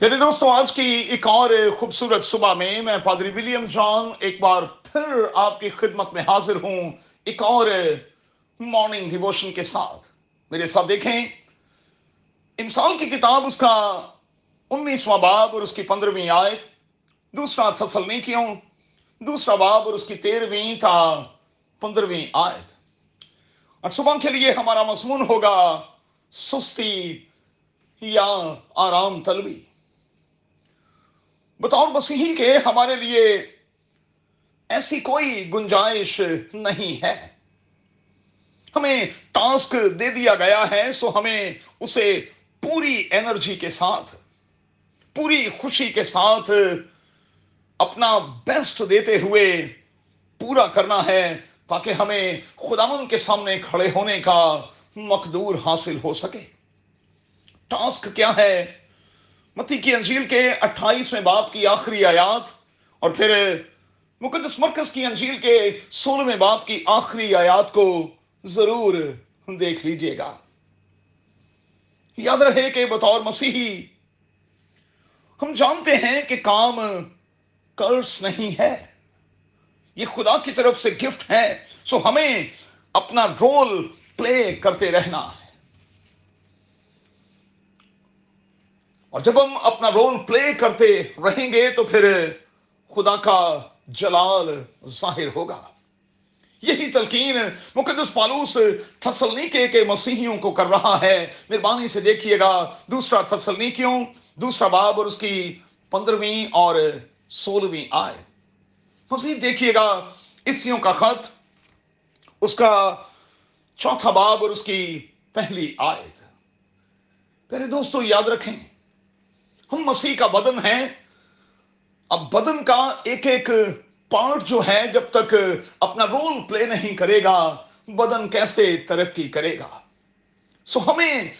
میرے دوستوں آج کی ایک اور خوبصورت صبح میں میں پادری ولیم جان ایک بار پھر آپ کی خدمت میں حاضر ہوں، ایک اور مارننگ ڈیووشن کے ساتھ۔ میرے ساتھ دیکھیں، انسان کی کتاب، اس کا انیسواں باب اور اس کی پندرہویں آیت۔ دوسرا تھسل نہیں کیوں، دوسرا باب اور اس کی تیرہویں تا پندرہویں آیت۔ اور صبح کے لیے ہمارا مضمون ہوگا، سستی یا آرام طلبی بطور مسیحی کے ہمارے لیے ایسی کوئی گنجائش نہیں ہے۔ ہمیں ٹاسک دے دیا گیا ہے، سو ہمیں اسے پوری انرجی کے ساتھ، پوری خوشی کے ساتھ اپنا بیسٹ دیتے ہوئے پورا کرنا ہے، تاکہ ہمیں خداون کے سامنے کھڑے ہونے کا مقدور حاصل ہو سکے۔ ٹاسک کیا ہے؟ متی کی انجیل کے اٹھائیسویں باپ کی آخری آیات اور پھر مقدس مرکز کی انجیل کے سولہویں باپ کی آخری آیات کو ضرور دیکھ لیجیے گا۔ یاد رہے کہ بطور مسیحی ہم جانتے ہیں کہ کام کرس نہیں ہے۔ یہ خدا کی طرف سے گفٹ ہے۔ سو ہمیں اپنا رول پلے کرتے رہنا ہے اور جب ہم اپنا رول پلے کرتے رہیں گے تو پھر خدا کا جلال ظاہر ہوگا۔ یہی تلقین مقدس پالوس تھسلنی کے مسیحیوں کو کر رہا ہے۔ مہربانی سے دیکھیے گا دوسرا تھسلنیکیوں دوسرا باب اور اس کی پندرہویں اور سولہویں آئے مزید دیکھیے گا افسیوں کا خط، اس کا چوتھا باب اور اس کی پہلی آیت۔ پہلے دوستو، یاد رکھیں ہم مسیح کا بدن ہے۔ اب بدن کا ایک ایک پارٹ جو ہے جب تک اپنا رول پلے نہیں کرے گا، بدن کیسے ترقی کرے گا؟ سو ہمیں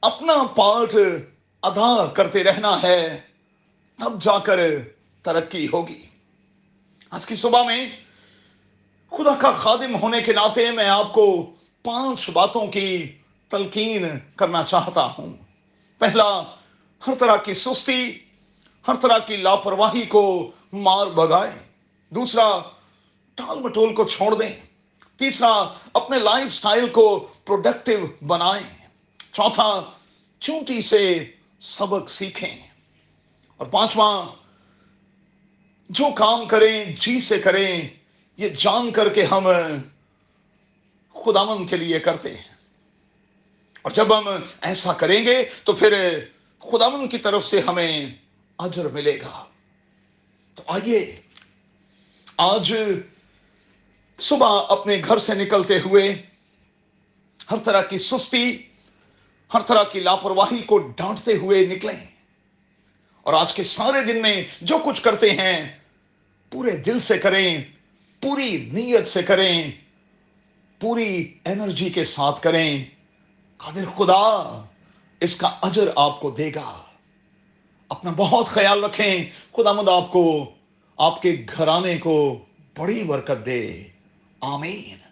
اپنا پارٹ ادا کرتے رہنا ہے، تب جا کر ترقی ہوگی۔ آج کی صبح میں خدا کا خادم ہونے کے ناطے میں آپ کو پانچ باتوں کی تلقین کرنا چاہتا ہوں۔ پہلا ہر طرح کی سستی، ہر طرح کی لاپرواہی کو مار بگائیں دوسرا، ٹال مٹول کو چھوڑ دیں۔ تیسرا، اپنے لائف سٹائل کو پروڈکٹیو بنائیں۔ چوتھا، چونٹی سے سبق سیکھیں۔ اور پانچواں، جو کام کریں جی سے کریں، یہ جان کر کے ہم خدامن کے لیے کرتے ہیں۔ اور جب ہم ایسا کریں گے تو پھر خداون کی طرف سے ہمیں اجر ملے گا۔ تو آئیے، آج صبح اپنے گھر سے نکلتے ہوئے ہر طرح کی سستی، ہر طرح کی لاپرواہی کو ڈانٹتے ہوئے نکلیں۔ اور آج کے سارے دن میں جو کچھ کرتے ہیں، پورے دل سے کریں، پوری نیت سے کریں، پوری انرجی کے ساتھ کریں۔ قادر خدا اس کا اجر آپ کو دے گا۔ اپنا بہت خیال رکھیں۔ خدا مد آپ کو، آپ کے گھرانے کو بڑی برکت دے۔ آمین۔